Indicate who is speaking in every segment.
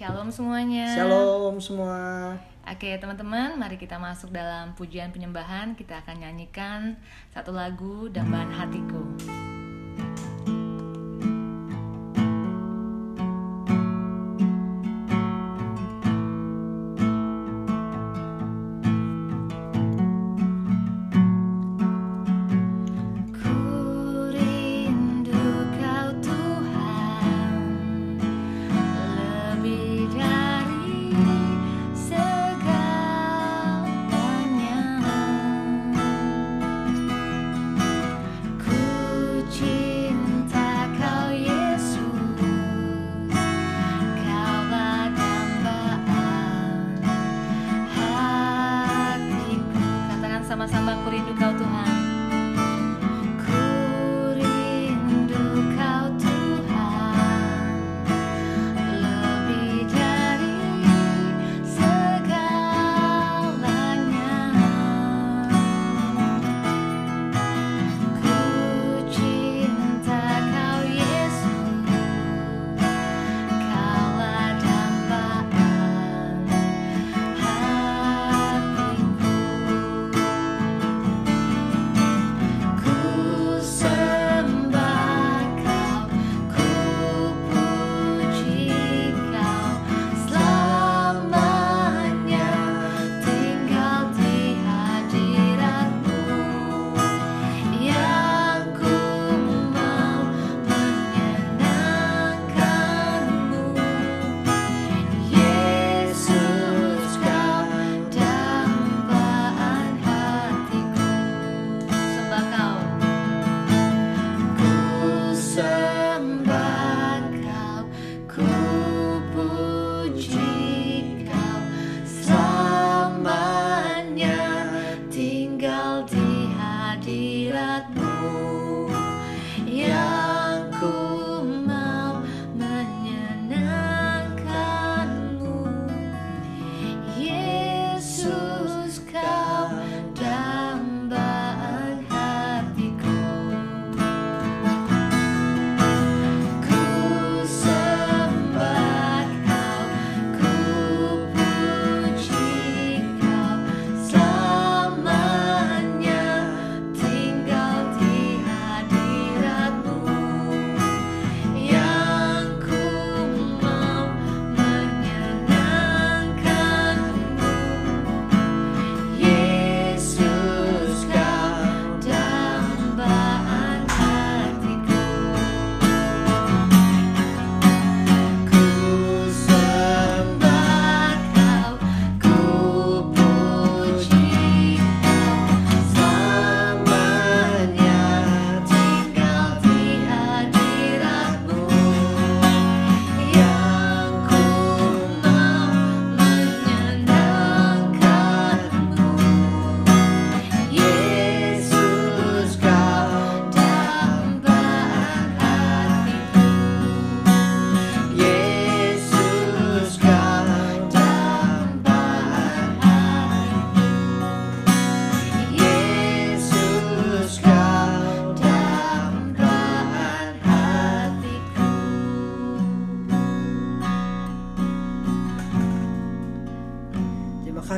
Speaker 1: Shalom semuanya.
Speaker 2: Shalom semua.
Speaker 1: Oke teman-teman, mari kita masuk dalam pujian penyembahan. Kita akan nyanyikan satu lagu Dambaan Hatiku.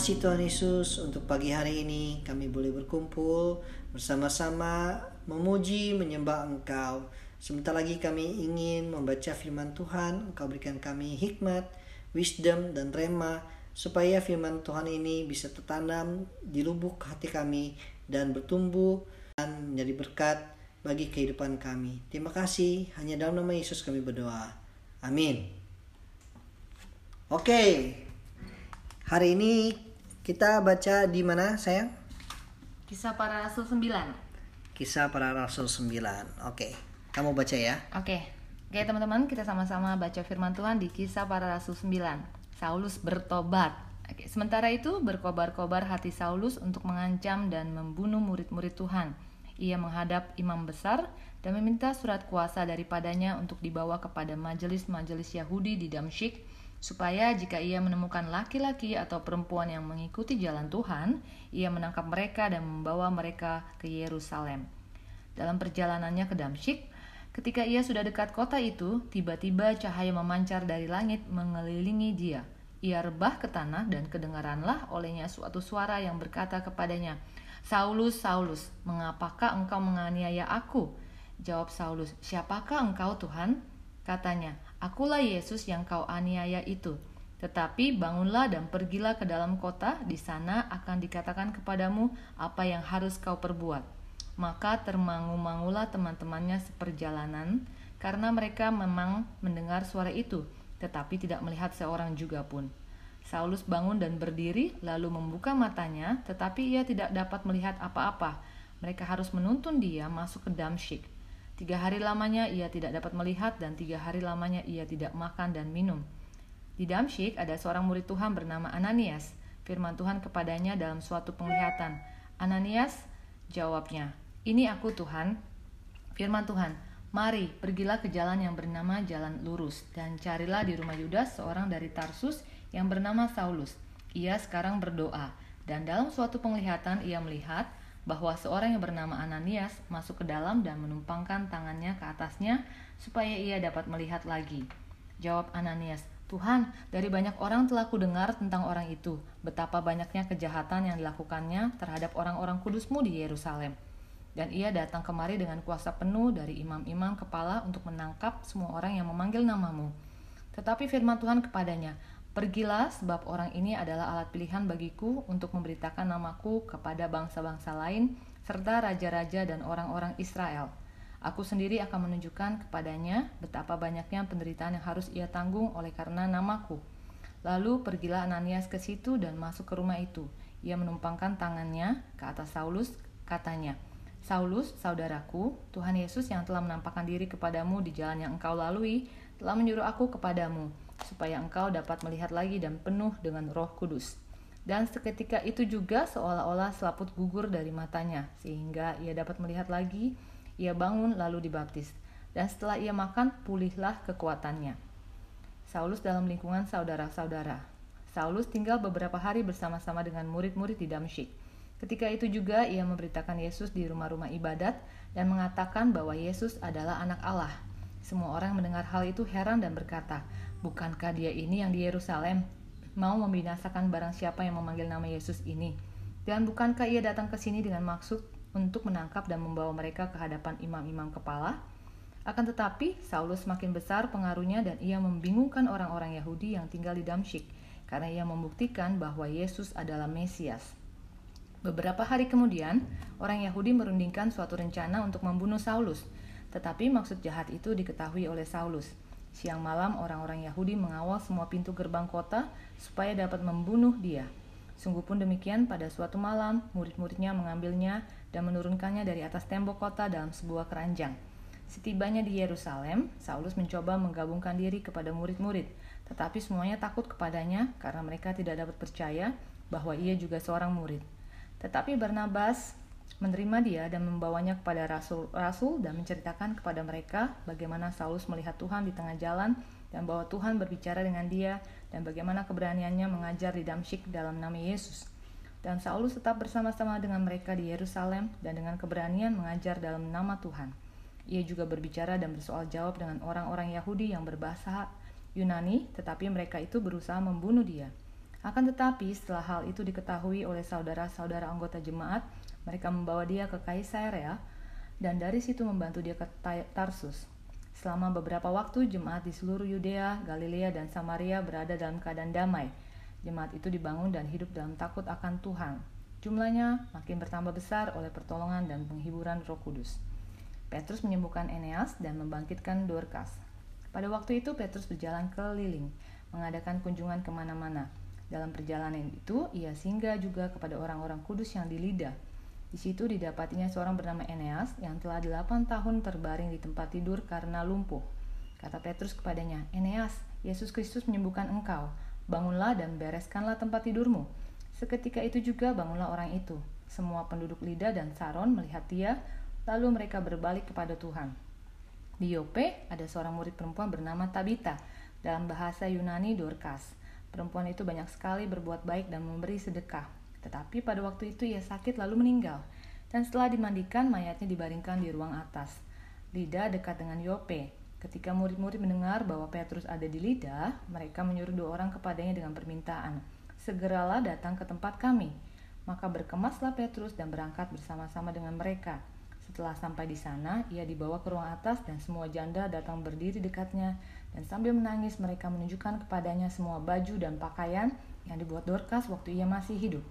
Speaker 2: Kasih Tuhan Yesus untuk pagi hari ini kami boleh berkumpul bersama-sama memuji menyembah Engkau. Sebentar lagi kami ingin membaca firman Tuhan, Engkau berikan kami hikmat, wisdom dan rema supaya firman Tuhan ini bisa tertanam di lubuk hati kami dan bertumbuh dan menjadi berkat bagi kehidupan kami. Terima kasih, hanya dalam nama Yesus kami berdoa. Amin. Oke, Hari ini kita baca di mana sayang?
Speaker 1: Kisah para Rasul 9
Speaker 2: Kisah para Rasul 9 Oke, kamu baca ya.
Speaker 1: Oke, oke teman-teman kita sama-sama baca firman Tuhan di kisah para rasul 9 Saulus bertobat. Oke, sementara itu berkobar-kobar hati Saulus untuk mengancam dan membunuh murid-murid Tuhan. Ia menghadap imam besar dan meminta surat kuasa daripadanya untuk dibawa kepada majelis-majelis Yahudi di Damsyik supaya jika ia menemukan laki-laki atau perempuan yang mengikuti jalan Tuhan, ia menangkap mereka dan membawa mereka ke Yerusalem. Dalam perjalanannya ke Damsyik, Ketika ia sudah dekat kota itu, tiba-tiba cahaya memancar dari langit mengelilingi dia. Ia rebah ke tanah dan kedengaranlah olehnya suatu suara yang berkata kepadanya, Saulus, Saulus, mengapakah engkau menganiaya aku? Jawab Saulus, siapakah engkau Tuhan? Katanya, akulah Yesus yang kau aniaya itu. Tetapi bangunlah dan pergilah ke dalam kota, di sana akan dikatakan kepadamu apa yang harus kau perbuat. Maka termangu-mangulah teman-temannya seperjalanan karena mereka memang mendengar suara itu, tetapi tidak melihat seorang juga pun. Saulus bangun dan berdiri, lalu membuka matanya, tetapi ia tidak dapat melihat apa-apa. Mereka harus menuntun dia masuk ke Damsyik. Tiga hari lamanya ia tidak dapat melihat, dan tiga hari lamanya ia tidak makan dan minum. Di Damsyik ada seorang murid Tuhan bernama Ananias. Firman Tuhan kepadanya dalam suatu penglihatan. Ananias, jawabnya, ini aku Tuhan, firman Tuhan, mari pergilah ke jalan yang bernama jalan lurus dan carilah di rumah Yudas seorang dari Tarsus yang bernama Saulus. Ia sekarang berdoa dan dalam suatu penglihatan ia melihat bahwa seorang yang bernama Ananias masuk ke dalam dan menumpangkan tangannya ke atasnya supaya ia dapat melihat lagi. Jawab Ananias, Tuhan, dari banyak orang telah kudengar tentang orang itu, betapa banyaknya kejahatan yang dilakukannya terhadap orang-orang kudusmu di Yerusalem. Dan ia datang kemari dengan kuasa penuh dari imam-imam kepala untuk menangkap semua orang yang memanggil namamu. Tetapi firman Tuhan kepadanya, Pergilah sebab orang ini adalah alat pilihan bagiku untuk memberitakan namaku kepada bangsa-bangsa lain serta raja-raja dan orang-orang Israel. Aku sendiri akan menunjukkan kepadanya betapa banyaknya penderitaan yang harus ia tanggung oleh karena namaku. Lalu pergilah Ananias ke situ dan masuk ke rumah itu. Ia menumpangkan tangannya ke atas Saulus, katanya, Saulus, saudaraku, Tuhan Yesus yang telah menampakkan diri kepadamu di jalan yang engkau lalui, telah menyuruh aku kepadamu, supaya engkau dapat melihat lagi dan penuh dengan roh kudus. Dan seketika itu juga seolah-olah selaput gugur dari matanya, sehingga ia dapat melihat lagi, ia bangun lalu dibaptis. Dan setelah ia makan, pulihlah kekuatannya. Saulus dalam lingkungan saudara-saudara. Saulus tinggal beberapa hari bersama-sama dengan murid-murid di Damsyik. Ketika itu juga ia memberitakan Yesus di rumah-rumah ibadat dan mengatakan bahwa Yesus adalah anak Allah. Semua orang mendengar hal itu heran dan berkata, Bukankah dia ini yang di Yerusalem mau membinasakan barang siapa yang memanggil nama Yesus ini? Dan bukankah ia datang ke sini dengan maksud untuk menangkap dan membawa mereka ke hadapan imam-imam kepala? Akan tetapi, Saulus semakin besar pengaruhnya dan ia membingungkan orang-orang Yahudi yang tinggal di Damsyik karena ia membuktikan bahwa Yesus adalah Mesias. Beberapa hari kemudian, orang Yahudi merundingkan suatu rencana untuk membunuh Saulus, tetapi maksud jahat itu diketahui oleh Saulus. Siang malam, orang-orang Yahudi mengawal semua pintu gerbang kota supaya dapat membunuh dia. Sungguh pun demikian, pada suatu malam, murid-muridnya mengambilnya dan menurunkannya dari atas tembok kota dalam sebuah keranjang. Setibanya di Yerusalem, Saulus mencoba menggabungkan diri kepada murid-murid, tetapi semuanya takut kepadanya karena mereka tidak dapat percaya bahwa ia juga seorang murid. Tetapi Barnabas menerima dia dan membawanya kepada rasul-rasul dan menceritakan kepada mereka bagaimana Saulus melihat Tuhan di tengah jalan dan bahwa Tuhan berbicara dengan dia dan bagaimana keberaniannya mengajar di Damsyik dalam nama Yesus. Dan Saulus tetap bersama-sama dengan mereka di Yerusalem dan dengan keberanian mengajar dalam nama Tuhan. Ia juga berbicara dan bersoal jawab dengan orang-orang Yahudi yang berbahasa Yunani, tetapi mereka itu berusaha membunuh dia. Akan tetapi setelah hal itu diketahui oleh saudara-saudara anggota jemaat, mereka membawa dia ke Kaisarea dan dari situ membantu dia ke Tarsus. Selama beberapa waktu jemaat di seluruh Yudea, Galilea, dan Samaria berada dalam keadaan damai. Jemaat itu dibangun dan hidup dalam takut akan Tuhan. Jumlahnya makin bertambah besar oleh pertolongan dan penghiburan Roh Kudus. Petrus menyembuhkan Eneas dan membangkitkan Dorcas. Pada waktu itu Petrus berjalan keliling, mengadakan kunjungan ke mana-mana. Dalam perjalanan itu, ia singgah juga kepada orang-orang kudus yang di Lida. Di situ didapatinya seorang bernama Eneas yang telah delapan tahun terbaring di tempat tidur karena lumpuh. Kata Petrus kepadanya, Eneas, Yesus Kristus menyembuhkan engkau. Bangunlah dan bereskanlah tempat tidurmu. Seketika itu juga bangunlah orang itu. Semua penduduk Lida dan Saron melihat dia, lalu mereka berbalik kepada Tuhan. Di Yope ada seorang murid perempuan bernama Tabita, dalam bahasa Yunani Dorcas. Perempuan itu banyak sekali berbuat baik dan memberi sedekah. Tetapi pada waktu itu ia sakit lalu meninggal. Dan setelah dimandikan, mayatnya dibaringkan di ruang atas. Lida dekat dengan Yope. Ketika murid-murid mendengar bahwa Petrus ada di Lida, mereka menyuruh dua orang kepadanya dengan permintaan, "Segeralah datang ke tempat kami." Maka berkemaslah Petrus dan berangkat bersama-sama dengan mereka. Setelah sampai di sana, ia dibawa ke ruang atas dan semua janda datang berdiri dekatnya dan sambil menangis mereka menunjukkan kepadanya semua baju dan pakaian yang dibuat Dorcas waktu ia masih hidup.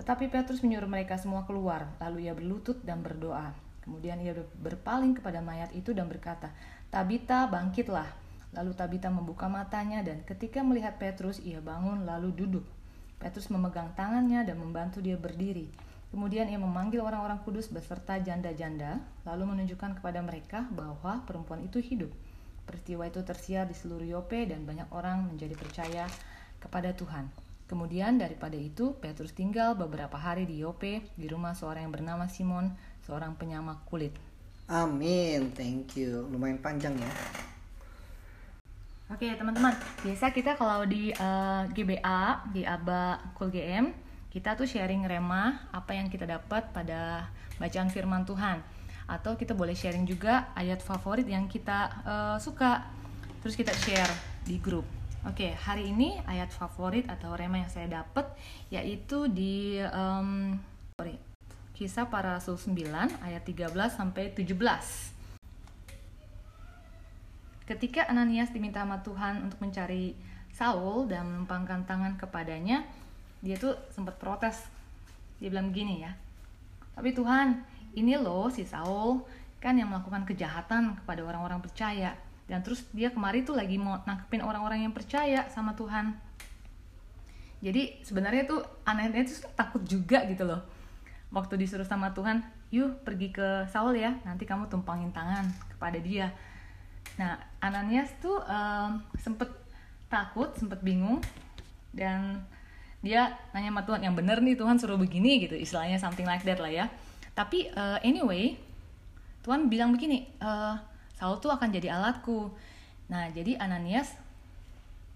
Speaker 1: Tetapi Petrus menyuruh mereka semua keluar, lalu ia berlutut dan berdoa. Kemudian ia berpaling kepada mayat itu dan berkata, Tabita bangkitlah. Lalu Tabita membuka matanya dan ketika melihat Petrus ia bangun lalu duduk. Petrus memegang tangannya dan membantu dia berdiri. Kemudian ia memanggil orang-orang kudus beserta janda-janda, lalu menunjukkan kepada mereka bahwa perempuan itu hidup. Peristiwa itu tersiar di seluruh Yope dan banyak orang menjadi percaya kepada Tuhan. Kemudian daripada itu, Petrus tinggal beberapa hari di Yope di rumah seorang yang bernama Simon, seorang penyamak kulit.
Speaker 2: Amin, thank you. Lumayan panjang ya.
Speaker 1: Oke teman-teman, biasa kita kalau di uh, eh, GBA, di ABA Cool GM, kita tuh sharing rema apa yang kita dapat pada bacaan firman Tuhan. Atau kita boleh sharing juga ayat favorit yang kita uh, suka, terus kita share di grup. Oke, hari ini ayat favorit atau rema yang saya dapat yaitu di um, sorry, Kisah para Rasul 9 ayat 13 sampai 17. Ketika Ananias diminta sama Tuhan untuk mencari Saul dan menumpangkan tangan kepadanya, dia tuh sempat protes. Dia bilang gini ya, tapi Tuhan, ini loh si Saul kan yang melakukan kejahatan kepada orang-orang percaya. Dan terus dia kemarin tuh lagi mau nangkepin orang-orang yang percaya sama Tuhan. Jadi sebenarnya tuh anehnya tuh takut juga gitu loh. Waktu disuruh sama Tuhan yuk pergi ke Saul ya nanti kamu tumpangin tangan kepada dia. Nah Ananias tuh um, sempet takut sempet bingung dan dia nanya sama Tuhan yang bener nih Tuhan suruh begini gitu istilahnya something like that lah ya. Tapi uh, anyway Tuhan bilang begini uh, Saul tuh akan jadi alatku. Nah jadi Ananias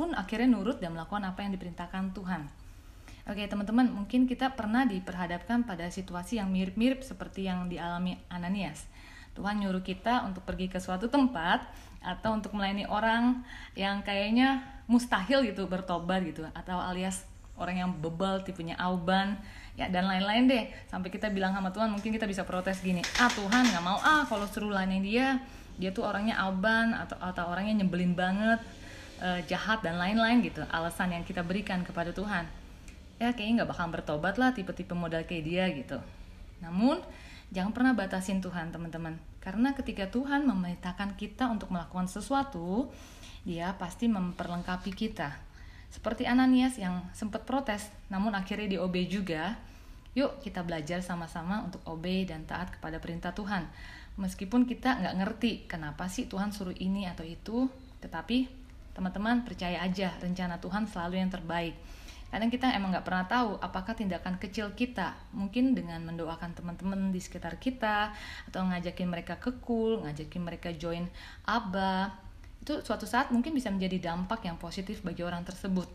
Speaker 1: pun akhirnya nurut dan melakukan apa yang diperintahkan Tuhan. Oke teman-teman, mungkin kita pernah diperhadapkan pada situasi yang mirip-mirip seperti yang dialami Ananias. Tuhan nyuruh kita untuk pergi ke suatu tempat atau untuk melayani orang yang kayaknya mustahil gitu bertobat gitu atau alias orang yang bebal tipenya auban ya dan lain-lain deh. Sampai kita bilang sama Tuhan mungkin kita bisa protes gini ah Tuhan nggak mau. Ah kalau suruh layani dia dia tuh orangnya auban atau atau orangnya nyebelin banget eh, jahat dan lain-lain gitu alasan yang kita berikan kepada Tuhan. Ya kayaknya nggak bakal bertobat lah tipe-tipe modal kayak dia gitu. Namun jangan pernah batasin Tuhan teman-teman. Karena ketika Tuhan memerintahkan kita untuk melakukan sesuatu dia pasti memperlengkapi kita. Seperti Ananias yang sempat protes namun akhirnya diobey juga. Yuk kita belajar sama-sama untuk obey dan taat kepada perintah Tuhan meskipun kita nggak ngerti kenapa sih Tuhan suruh ini atau itu tetapi teman-teman percaya aja rencana Tuhan selalu yang terbaik. Kadang kita emang nggak pernah tahu apakah tindakan kecil kita mungkin dengan mendoakan teman-teman di sekitar kita atau ngajakin mereka ke kul ngajakin mereka join aba itu suatu saat mungkin bisa menjadi dampak yang positif bagi orang tersebut.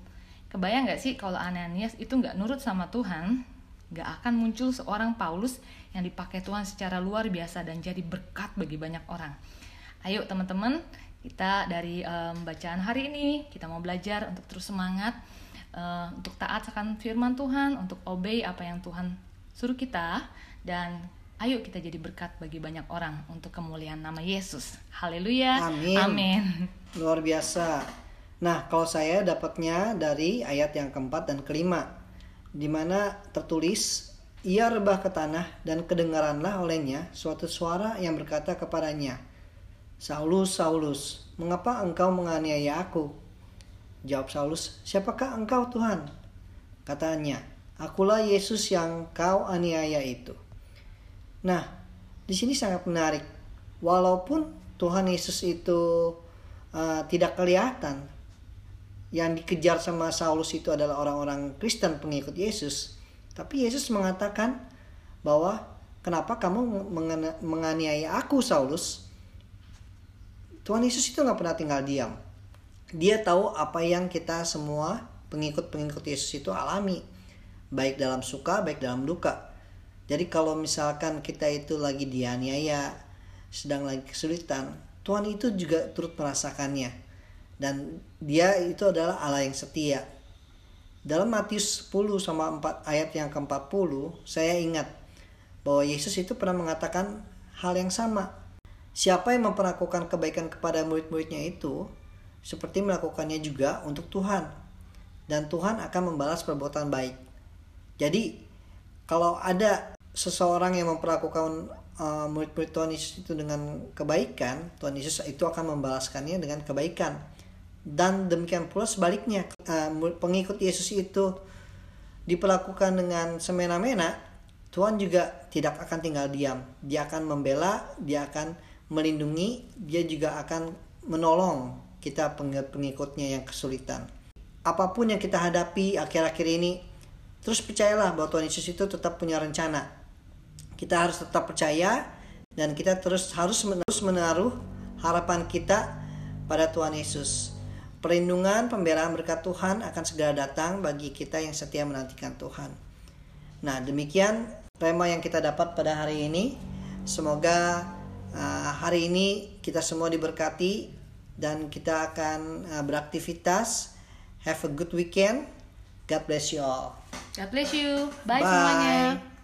Speaker 1: Kebayang nggak sih kalau Ananias itu nggak nurut sama Tuhan nggak akan muncul seorang Paulus yang dipakai Tuhan secara luar biasa dan jadi berkat bagi banyak orang ayo teman-teman kita dari um, bacaan hari ini kita mau belajar untuk terus semangat uh, untuk taat akan firman Tuhan, untuk obey apa yang Tuhan suruh kita dan ayo kita jadi berkat bagi banyak orang untuk kemuliaan nama Yesus. Haleluya.
Speaker 2: Amin. Amin. Luar biasa. Nah, kalau saya dapatnya dari ayat yang keempat dan kelima, di mana tertulis, ia rebah ke tanah dan kedengaranlah olehnya suatu suara yang berkata kepadanya, Saulus, Saulus, mengapa engkau menganiaya aku? Jawab Saulus, siapakah engkau Tuhan? Katanya, akulah Yesus yang kau aniaya itu. Nah, di sini sangat menarik. Walaupun Tuhan Yesus itu uh, tidak kelihatan, yang dikejar sama Saulus itu adalah orang-orang Kristen pengikut Yesus. Tapi Yesus mengatakan bahwa kenapa kamu menganiaya aku Saulus? Tuhan Yesus itu nggak pernah tinggal diam dia tahu apa yang kita semua pengikut-pengikut Yesus itu alami baik dalam suka baik dalam duka jadi kalau misalkan kita itu lagi dianiaya sedang lagi kesulitan, Tuhan itu juga turut merasakannya. Dan dia itu adalah Allah yang setia. Dalam Matius 10 sama 4 ayat yang ke-40, saya ingat bahwa Yesus itu pernah mengatakan hal yang sama. Siapa yang memperlakukan kebaikan kepada murid-muridnya itu, seperti melakukannya juga untuk Tuhan. Dan Tuhan akan membalas perbuatan baik. Jadi, kalau ada seseorang yang memperlakukan uh, murid-murid Tuhan Yesus itu dengan kebaikan, Tuhan Yesus itu akan membalaskannya dengan kebaikan dan demikian pula sebaliknya uh, pengikut Yesus itu diperlakukan dengan semena-mena Tuhan juga tidak akan tinggal diam. Dia akan membela dia akan melindungi dia juga akan menolong kita pengikutnya yang kesulitan. Apa pun yang kita hadapi akhir-akhir ini terus percayalah bahwa Tuhan Yesus itu tetap punya rencana. Kita harus tetap percaya dan kita terus harus menaruh harapan kita pada Tuhan Yesus Perlindungan, pembelaan berkat Tuhan akan segera datang bagi kita yang setia menantikan Tuhan. Nah, demikian tema yang kita dapat pada hari ini. Semoga uh, hari ini kita semua diberkati dan kita akan uh, beraktivitas. Have a good weekend. God bless you all.
Speaker 1: God bless you. Bye, Bye. semuanya.